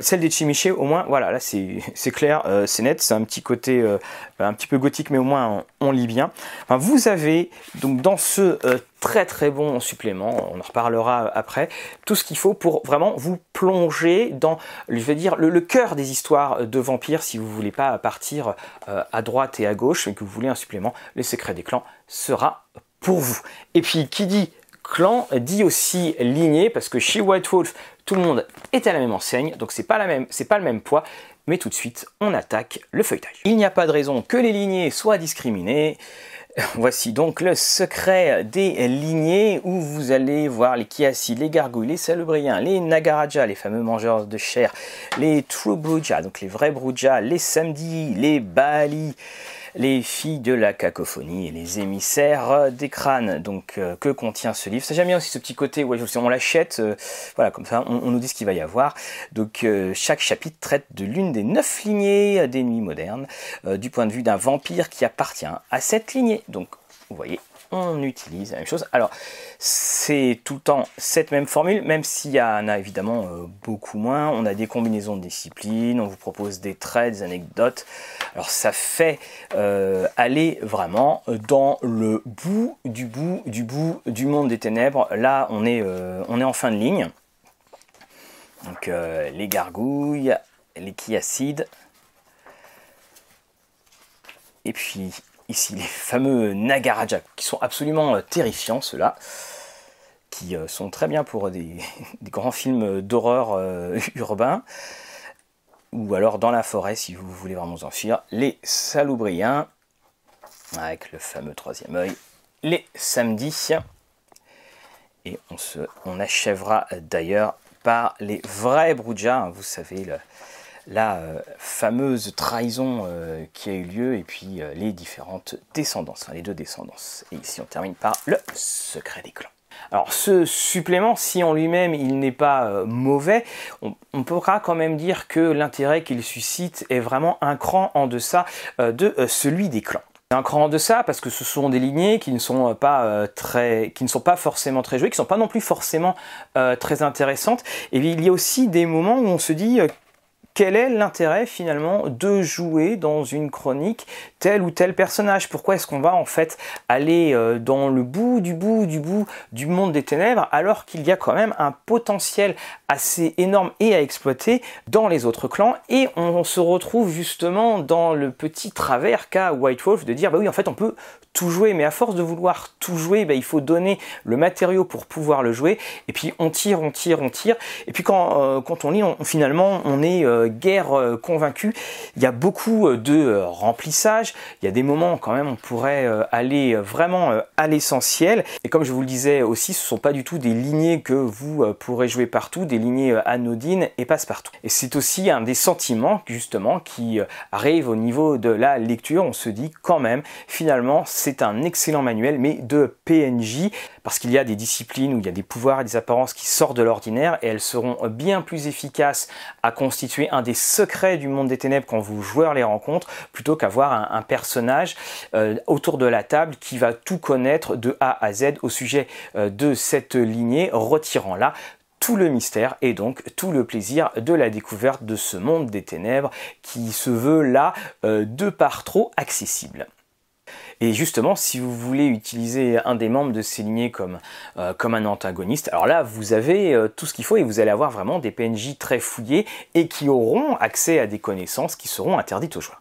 celle des Chimiché, au moins, voilà, là c'est clair, euh, c'est net, c'est un petit côté euh, un petit peu gothique, mais au moins on, lit bien. vous avez donc dans ce très très bon supplément, on en reparlera après, tout ce qu'il faut pour vraiment vous plonger dans, je vais dire, le, cœur des histoires de vampires si vous voulez pas partir à droite et à gauche, et que vous voulez un supplément, les secrets des clans sera pour vous. Et puis qui dit clan dit aussi lignée parce que chez White Wolf tout le monde est à la même enseigne donc c'est pas pas le même poids mais tout de suite on attaque le feuilletage. Il n'y a pas de raison que les lignées soient discriminées. Voici donc le secret des lignées où vous allez voir les Kiasi, les gargouilles, les salubriens, les Nagaraja, les fameux mangeurs de chair, les True Bruja, donc les vrais Bruja, les Samedi, les Bali, les filles de la cacophonie et les émissaires des crânes. Donc, euh, que contient ce livre? Ça j'aime bien aussi ce petit côté où on l'achète, euh, voilà, comme ça, on, nous dit ce qu'il va y avoir. Donc, euh, chaque chapitre traite de l'une des neuf lignées des nuits modernes, du point de vue d'un vampire qui appartient à cette lignée. Donc, vous voyez, on utilise la même chose. Alors, c'est tout le temps cette même formule, même s'il y en a évidemment euh, beaucoup moins. On a des combinaisons de disciplines, on vous propose des traits, des anecdotes. Alors, ça fait euh, aller vraiment dans le bout du bout du bout du monde des ténèbres. Là, on est, euh, on est en fin de ligne. Donc, les gargouilles, les acides Et puis ici les fameux Nagaraja, qui sont absolument euh, terrifiants ceux-là, qui euh, sont très bien pour des, grands films d'horreur euh, urbains, ou alors dans la forêt si vous voulez vraiment vous enfuir, les Saloubriens, avec le fameux troisième œil, les samedis, et on, se, on achèvera d'ailleurs par les vrais Bruja, hein, vous savez, le, la euh, fameuse trahison euh, qui a eu lieu et puis euh, les différentes descendances, les deux descendances. Et ici on termine par le secret des clans. Alors ce supplément, si en lui-même il n'est pas mauvais, on, pourra quand même dire que l'intérêt qu'il suscite est vraiment un cran en deçà de celui des clans. Un cran en deçà parce que ce sont des lignées qui ne sont pas très, qui ne sont pas forcément très jouées, qui ne sont pas non plus forcément très intéressantes. Et il y a aussi des moments où on se dit quel est l'intérêt finalement de jouer dans une chronique tel ou tel personnage? Pourquoi est-ce qu'on va en fait aller euh, dans le bout du bout du bout du monde des ténèbres alors qu'il y a quand même un potentiel assez énorme et à exploiter dans les autres clans? Et on se retrouve justement dans le petit travers qu'a White Wolf de dire bah oui en fait on peut tout jouer, mais à force de vouloir tout jouer, bah, il faut donner le matériau pour pouvoir le jouer. Et puis on tire, on tire, on tire. Et puis quand, euh, quand on lit, finalement, on est euh, guère euh, convaincu. Il y a beaucoup de remplissage. Il y a des moments quand même, on pourrait aller vraiment à l'essentiel. Et comme je vous le disais aussi, ce sont pas du tout des lignées que vous pourrez jouer partout, des lignées anodines et passe-partout. Et c'est aussi un des sentiments justement qui arrive au niveau de la lecture. On se dit quand même, finalement, c'est un excellent manuel, mais de PNJ, parce qu'il y a des disciplines où il y a des pouvoirs et des apparences qui sortent de l'ordinaire, et elles seront bien plus efficaces à constituer un des secrets du monde des ténèbres quand vous joueurs les rencontres, plutôt qu'avoir un, personnage euh, autour de la table qui va tout connaître de A à Z au sujet euh, de cette lignée, retirant là tout le mystère et donc tout le plaisir de la découverte de ce monde des ténèbres qui se veut là euh, de par trop accessible. Et justement, si vous voulez utiliser un des membres de ces lignées comme, euh, comme un antagoniste, alors là, vous avez euh, tout ce qu'il faut et vous allez avoir vraiment des PNJ très fouillés et qui auront accès à des connaissances qui seront interdites aux joueurs.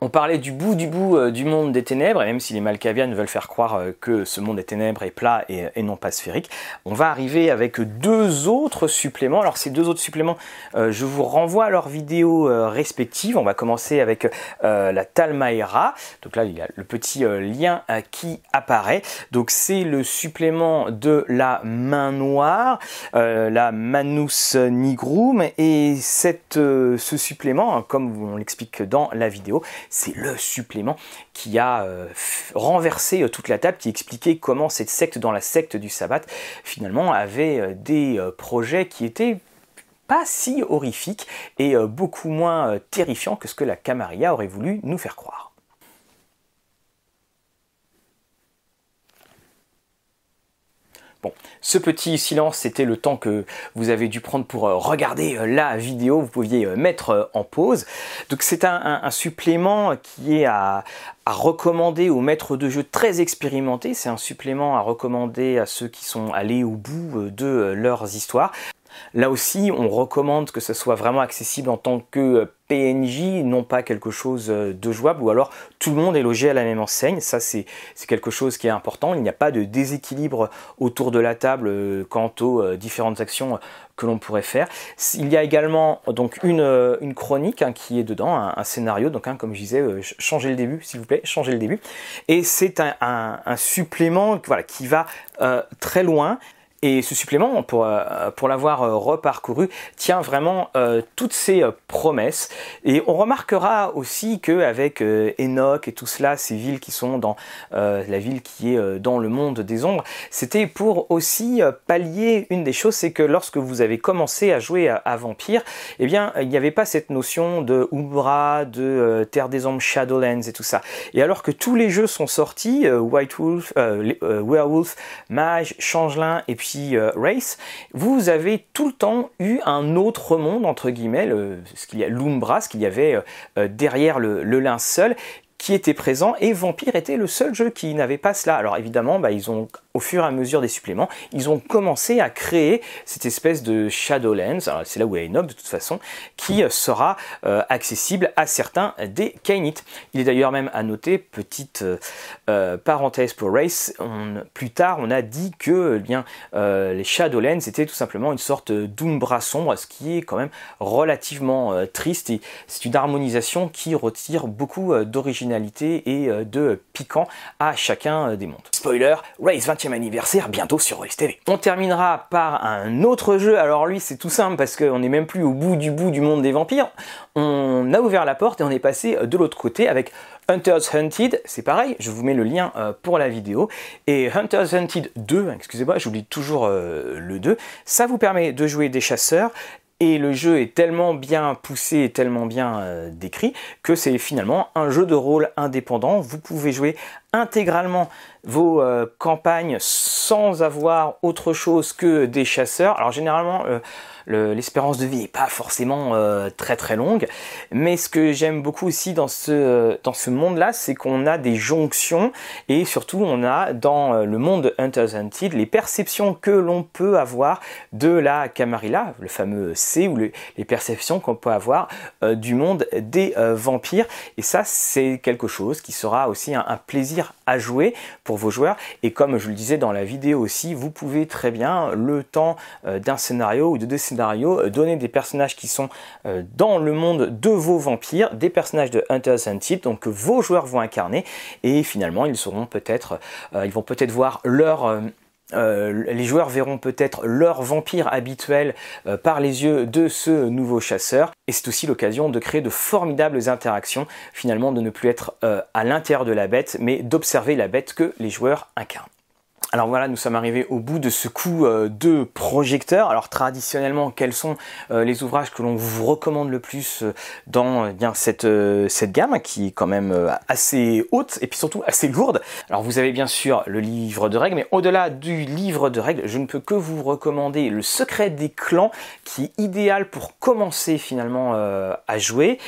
On parlait du bout du bout euh, du monde des ténèbres, et même si les Malkavians veulent faire croire euh, que ce monde des ténèbres est plat et, non pas sphérique, on va arriver avec deux autres suppléments. Alors ces deux autres suppléments, euh, je vous renvoie à leurs vidéos respectives. On va commencer avec la Talmaera. Donc là, il y a le petit lien qui apparaît. Donc c'est le supplément de la main noire, la Manus Nigrum, et cette, ce supplément, hein, comme on l'explique dans la vidéo, c'est le supplément qui a euh, renversé euh, toute la table, qui expliquait comment cette secte dans la secte du sabbat, finalement, avait euh, des projets qui étaient pas si horrifiques et beaucoup moins terrifiants que ce que la Camarilla aurait voulu nous faire croire. Bon, ce petit silence, c'était le temps que vous avez dû prendre pour euh, regarder euh, la vidéo. Vous pouviez euh, mettre en pause. Donc c'est un, supplément qui est à, à recommander aux maîtres de jeu très expérimentés. C'est un supplément à recommander à ceux qui sont allés au bout de leurs histoires. Là aussi, on recommande que ce soit vraiment accessible en tant que PNJ, non pas quelque chose de jouable, ou alors tout le monde est logé à la même enseigne. Ça, c'est quelque chose qui est important. Il n'y a pas de déséquilibre autour de la table euh, quant aux euh, différentes actions euh, que l'on pourrait faire. Il y a également donc une, chronique hein, qui est dedans, un, scénario. Donc, hein, comme je disais, changez le début, s'il vous plaît, changez le début. Et c'est un, supplément qui va très loin. Et ce supplément, pour, euh, pour l'avoir euh, reparcouru, tient vraiment euh, toutes ces promesses. Et on remarquera aussi qu'avec Enoch et tout cela, ces villes qui sont dans la ville qui est dans le monde des ombres, c'était pour aussi pallier une des choses, c'est que lorsque vous avez commencé à jouer à, Vampire, eh bien, il n'y avait pas cette notion de Umbra, de Terre des Ombres, Shadowlands et tout ça. Et alors que tous les jeux sont sortis, White Wolf, Werewolf, Mage, Changelin et puis euh, race, vous avez tout le temps eu un autre monde, entre guillemets, ce qu'il y a, l'Umbra, ce qu'il y avait euh, euh, derrière le, le linceul, qui était présent et Vampire était le seul jeu qui n'avait pas cela. Alors évidemment, bah, ils ont au fur et à mesure des suppléments, ils ont commencé à créer cette espèce de Shadowlands, c'est là où a Enoch de toute façon, qui sera euh, accessible à certains des Kainites. Il est d'ailleurs même à noter, petite euh, euh, parenthèse pour Race, plus tard on a dit que eh les Shadowlands étaient tout simplement une sorte d'umbra sombre, ce qui est quand même relativement triste et c'est une harmonisation qui retire beaucoup et de piquant à chacun des mondes. Spoiler, Race 20 anniversaire bientôt sur OS TV. On terminera par un autre jeu. Alors lui, c'est tout simple parce qu'on n'est même plus au bout du bout du monde des vampires. On a ouvert la porte et on est passé de l'autre côté avec Hunters Hunted, c'est pareil, je vous mets le lien euh, pour la vidéo. Et Hunters Hunted 2, excusez-moi, j'oublie toujours euh, le 2, ça vous permet de jouer des chasseurs et le jeu est tellement bien poussé et tellement bien euh, décrit que c'est finalement un jeu de rôle indépendant. Vous pouvez jouer intégralement vos euh, campagnes sans avoir autre chose que des chasseurs. Alors généralement, euh, l'espérance de vie n'est pas forcément euh, très très longue, mais ce que j'aime beaucoup aussi dans ce, dans ce monde-là, c'est qu'on a des jonctions et surtout on a dans le monde de Hunters Hunted les perceptions que l'on peut avoir de la Camarilla, le fameux C, ou les perceptions qu'on peut avoir du monde des vampires. Et ça, c'est quelque chose qui sera aussi un plaisir à jouer vos joueurs. Et comme je le disais dans la vidéo aussi, vous pouvez très bien, le temps euh, d'un scénario ou de deux scénarios, euh, donner des personnages qui sont euh, dans le monde de vos vampires, des personnages de Hunters Hunted, donc que vos joueurs vont incarner. Et finalement, ils seront peut-être, ils vont peut-être voir leur euh, les joueurs verront peut-être leur vampire habituel euh, par les yeux de ce nouveau chasseur et c'est aussi l'occasion de créer de formidables interactions finalement de ne plus être euh, à l'intérieur de la bête mais d'observer la bête que les joueurs incarnent. Alors voilà, nous sommes arrivés au bout de ce coup euh, de projecteur. Alors traditionnellement, quels sont euh, les ouvrages que l'on vous recommande le plus euh, dans cette, cette gamme qui est quand même assez haute et puis surtout assez lourde Alors vous avez bien sûr le livre de règles, mais au-delà du livre de règles, je ne peux que vous recommander le secret des clans qui est idéal pour commencer finalement à jouer.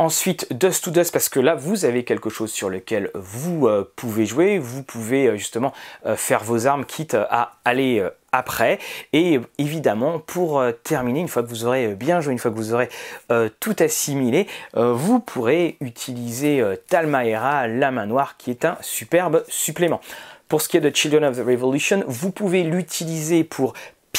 Ensuite, Dust to Dust, parce que là, vous avez quelque chose sur lequel vous euh, pouvez jouer. Vous pouvez euh, justement euh, faire vos armes, quitte à aller après. Et évidemment, pour terminer, une fois que vous aurez bien joué, une fois que vous aurez tout assimilé, vous pourrez utiliser Talmaera, la main noire, qui est un superbe supplément. Pour ce qui est de Children of the Revolution, vous pouvez l'utiliser pour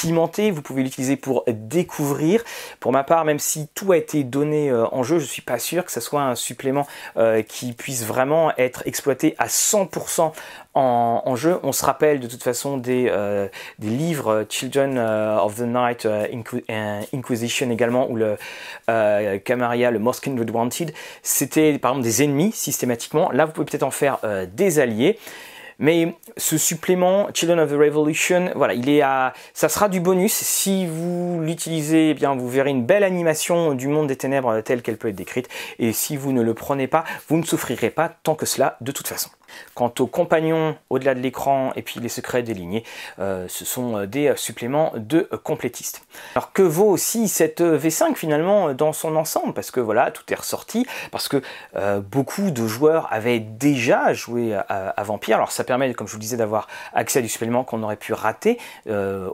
vous pouvez l'utiliser pour découvrir. Pour ma part, même si tout a été donné euh, en jeu, je suis pas sûr que ce soit un supplément euh, qui puisse vraiment être exploité à 100% en, jeu. On se rappelle de toute façon des, euh, livres Children of the Night, Inquisition également, ou le Camaria, le Most Kindred Wanted. C'était par exemple des ennemis systématiquement. Là, vous pouvez peut-être en faire des alliés. Mais ce supplément Children of the Revolution, voilà, il est à, ça sera du bonus. Si vous l'utilisez, eh bien, vous verrez une belle animation du monde des ténèbres telle qu'elle peut être décrite. Et si vous ne le prenez pas, vous ne souffrirez pas tant que cela de toute façon. Quant aux compagnons au-delà de l'écran et puis les secrets délignés, euh, ce sont euh, des suppléments de complétistes. Alors que vaut aussi cette V5 finalement dans son ensemble? Parce que voilà, tout est ressorti, parce que euh, beaucoup de joueurs avaient déjà joué à, Vampire. Alors ça permet, comme je vous disais, d'avoir accès à du supplément qu'on aurait pu rater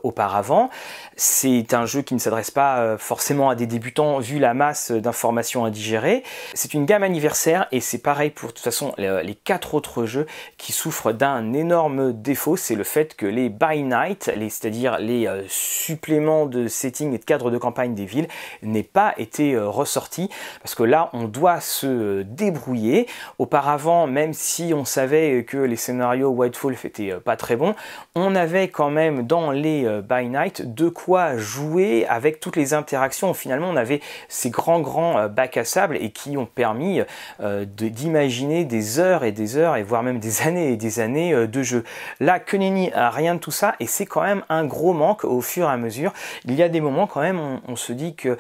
auparavant. C'est un jeu qui ne s'adresse pas forcément à des débutants vu la masse d'informations à digérer. C'est une gamme anniversaire et c'est pareil pour de toute façon les quatre autres jeu qui souffre d'un énorme défaut, c'est le fait que les by night, c'est-à-dire les euh, suppléments de setting et de cadre de campagne des villes, n'aient pas été euh, ressortis parce que là on doit se débrouiller. Auparavant, même si on savait que les scénarios White Wolf étaient euh, pas très bons, on avait quand même dans les by night de quoi jouer avec toutes les interactions. Finalement, on avait ces grands grands bacs à sable et qui ont permis d'imaginer des heures et des heures et voire même des années et des années euh, de jeu. Là, que nenni, rien de tout ça, et c'est quand même un gros manque au fur et à mesure. Il y a des moments quand même, on, se dit que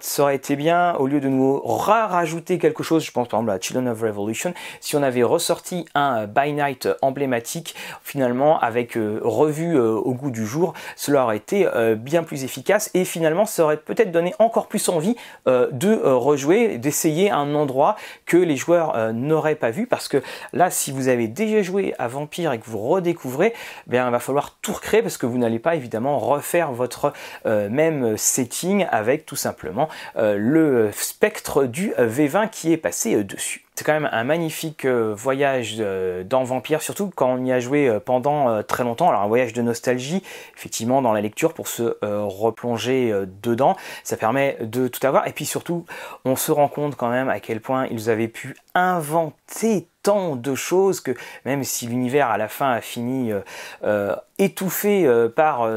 ça aurait été bien, au lieu de nous rajouter quelque chose, je pense par exemple à Children of Revolution, si on avait ressorti un By Night emblématique, finalement, avec euh, revu euh, au goût du jour, cela aurait été bien plus efficace, et finalement, ça aurait peut-être donné encore plus envie de rejouer, d'essayer un endroit que les joueurs n'auraient pas vu, parce que là, si avez déjà joué à Vampire et que vous redécouvrez, eh bien, il va falloir tout recréer parce que vous n'allez pas évidemment refaire votre euh, même setting avec tout simplement euh, le spectre du V20 qui est passé euh, dessus. C'est quand même un magnifique voyage dans Vampire, surtout quand on y a joué pendant très longtemps. Alors un voyage de nostalgie, effectivement, dans la lecture pour se replonger dedans. Ça permet de tout avoir. Et puis surtout, on se rend compte quand même à quel point ils avaient pu inventer tant de choses que même si l'univers à la fin a fini euh, euh, étouffé euh, par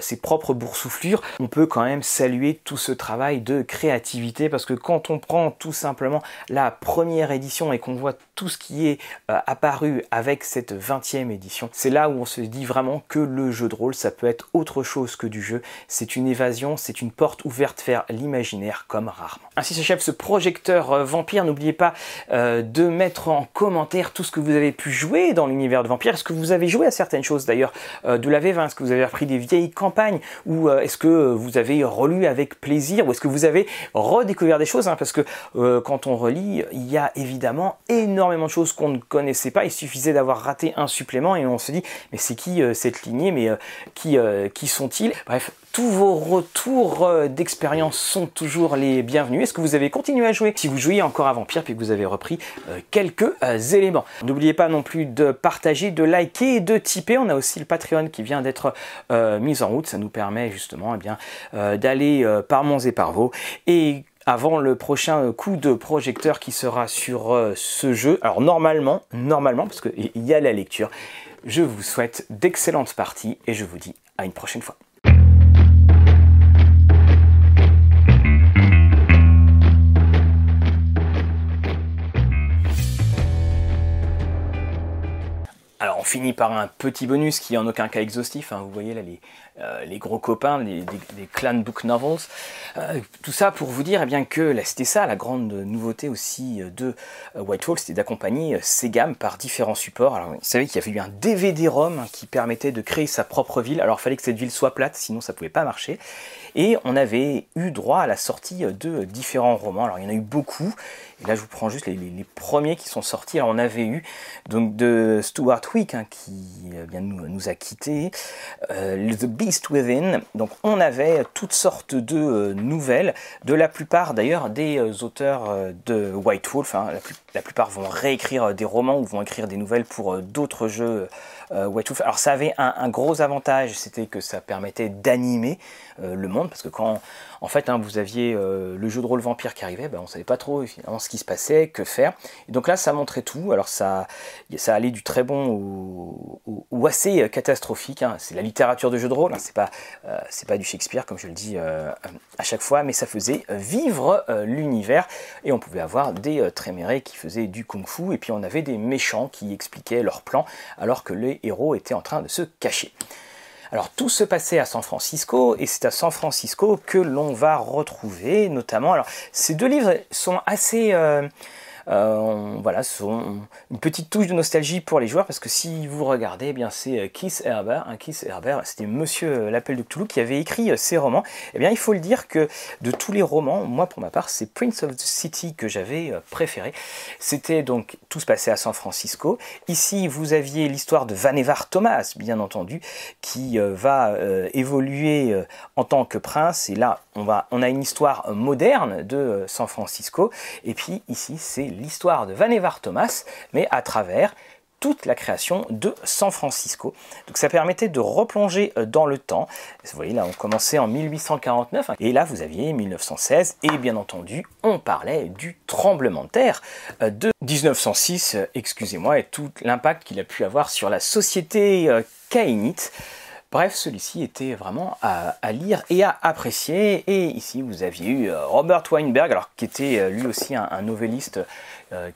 ses propres boursouflures, on peut quand même saluer tout ce travail de créativité parce que quand on prend tout simplement la première édition et qu'on voit tout ce qui est apparu avec cette 20e édition, c'est là où on se dit vraiment que le jeu de rôle ça peut être autre chose que du jeu, c'est une évasion, c'est une porte ouverte vers l'imaginaire comme rarement. Ainsi s'achève ce projecteur vampire, n'oubliez pas de mettre en commentaire tout ce que vous avez pu jouer dans l'univers de Vampire. Est-ce que vous avez joué à certaines choses d'ailleurs euh, de la V20 Est-ce que vous avez repris des vieilles campagnes? Ou euh, est-ce que vous avez relu avec plaisir? Ou est-ce que vous avez redécouvert des choses? Hein? Parce que euh, quand on relit, il y a évidemment énormément de choses qu'on ne connaissait pas. Il suffisait d'avoir raté un supplément et on se dit mais c'est qui cette lignée Mais qui, qui sont-ils? Bref, tous vos retours euh, d'expérience sont toujours les bienvenus. Est-ce que vous avez continué à jouer? Si vous jouiez encore à Vampire puis que vous avez repris euh, quelques euh, éléments N'oubliez pas non plus de partager, de liker et de tiper. On a aussi le Patreon qui vient d'être mis en route. Ça nous permet justement eh d'aller par Mons et par Vaux et avant le prochain coup de projecteur qui sera sur ce jeu. Alors normalement, normalement, parce qu'il y a la lecture, je vous souhaite d'excellentes parties et je vous dis à une prochaine fois. Finit par un petit bonus qui est en aucun cas exhaustif. Hein. Vous voyez là les, euh, gros copains, les, clan book novels. Euh, tout ça pour vous dire eh bien, que c'était ça la grande nouveauté aussi de Whitehall, c'était d'accompagner ces gammes par différents supports. Alors vous savez qu'il y avait eu un DVD-ROM hein, qui permettait de créer sa propre ville. Alors il fallait que cette ville soit plate, sinon ça pouvait pas marcher. Et on avait eu droit à la sortie de différents romans. Alors il y en a eu beaucoup. Et là je vous prends juste les, premiers qui sont sortis. Alors on avait eu donc de Stuart Wick hein, qui bien nous, a quittés. The Beast Within. Donc on avait toutes sortes de euh, nouvelles, de la plupart d'ailleurs des euh, auteurs euh, de White Wolf. Hein. La, plupart vont réécrire des romans ou vont écrire des nouvelles pour d'autres jeux White Wolf. Alors ça avait un, gros avantage, c'était que ça permettait d'animer le monde, parce que quand en fait hein, vous aviez le jeu de rôle vampire qui arrivait, ben, on ne savait pas trop ce qui se passait, que faire. Et donc là ça montrait tout. Alors ça, ça allait du très bon au, assez catastrophique. Hein. C'est la littérature de jeu de rôle c'est pas, euh, c'est pas du Shakespeare comme je le dis euh, à chaque fois, mais ça faisait vivre euh, l'univers et on pouvait avoir des trémérés qui faisaient du kung-fu et puis on avait des méchants qui expliquaient leurs plans alors que les héros étaient en train de se cacher. Alors tout se passait à San Francisco et c'est à San Francisco que l'on va retrouver notamment. Alors ces deux livres sont assez euh, voilà, sont une petite touche de nostalgie pour les joueurs parce que si vous regardez, eh bien c'est euh, Keith Herbert, Keith Herbert, c'était Monsieur euh, l'appel de Cthulhu qui avait écrit ces romans. Eh bien, il faut le dire que de tous les romans, moi pour ma part, c'est Prince of the City que j'avais préféré. C'était donc tout se passait à San Francisco. Ici, vous aviez l'histoire de Vannevar Thomas, bien entendu, qui va évoluer en tant que prince. Et là, on va, on a une histoire moderne de San Francisco. Et puis ici, c'est l'histoire de Vannevar Thomas, mais à travers toute la création de San Francisco. Donc ça permettait de replonger euh, dans le temps. Vous voyez là, on commençait en 1849 et là vous aviez 1916 et bien entendu on parlait du tremblement de terre euh, de 1906, euh, excusez-moi, et tout l'impact qu'il a pu avoir sur la société caïnite. Bref, celui-ci était vraiment à, lire et à apprécier. Et ici, vous aviez eu Robert Weinberg, alors qui était lui aussi un, un novelliste euh,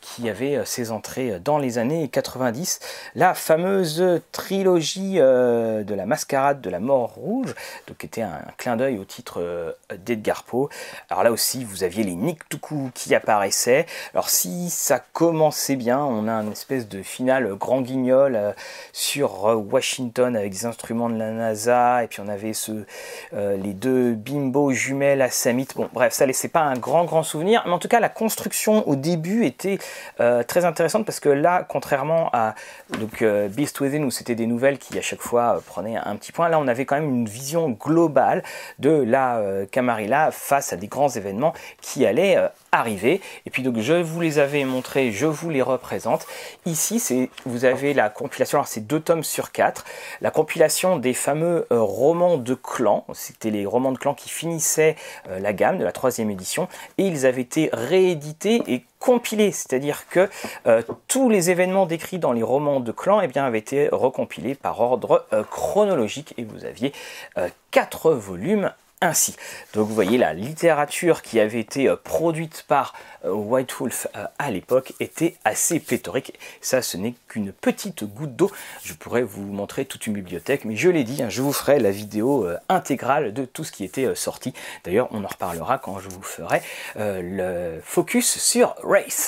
qui avait euh, ses entrées dans les années 90. La fameuse trilogie euh, de la mascarade de la mort rouge, donc qui était un, clin d'œil au titre d'Edgar Poe. Alors là aussi, vous aviez les Niktuku qui apparaissaient. Alors si ça commençait bien, on a une espèce de finale grand guignol sur Washington avec des instruments de la NASA, et puis on avait ce, les deux bimbo jumelles à Samit. Bon, bref, ça laissait pas un grand grand souvenir, mais en tout cas la construction au début était euh, très intéressante parce que là, contrairement à donc, euh, Beast Within où c'était des nouvelles qui à chaque fois euh, prenaient un petit point, là on avait quand même une vision globale de la Camarilla face à des grands événements qui allaient Et puis donc je vous les avais montrés, je vous les représente. Ici, c'est vous avez la compilation, alors c'est deux tomes sur quatre, la compilation des fameux romans de clans. C'était les romans de clans qui finissaient la gamme de la troisième édition. Et ils avaient été réédités et compilés, c'est-à-dire que euh, tous les événements décrits dans les romans de clan eh bien, avaient été recompilés par ordre euh, chronologique. Et vous aviez euh, quatre volumes ainsi. Donc vous voyez la littérature qui avait été produite par White Wolf à l'époque était assez pléthorique. Ça ce n'est qu'une petite goutte d'eau. Je pourrais vous montrer toute une bibliothèque, mais je l'ai dit, hein, je vous ferai la vidéo intégrale de tout ce qui était sorti. D'ailleurs on en reparlera quand je vous ferai le focus sur Race.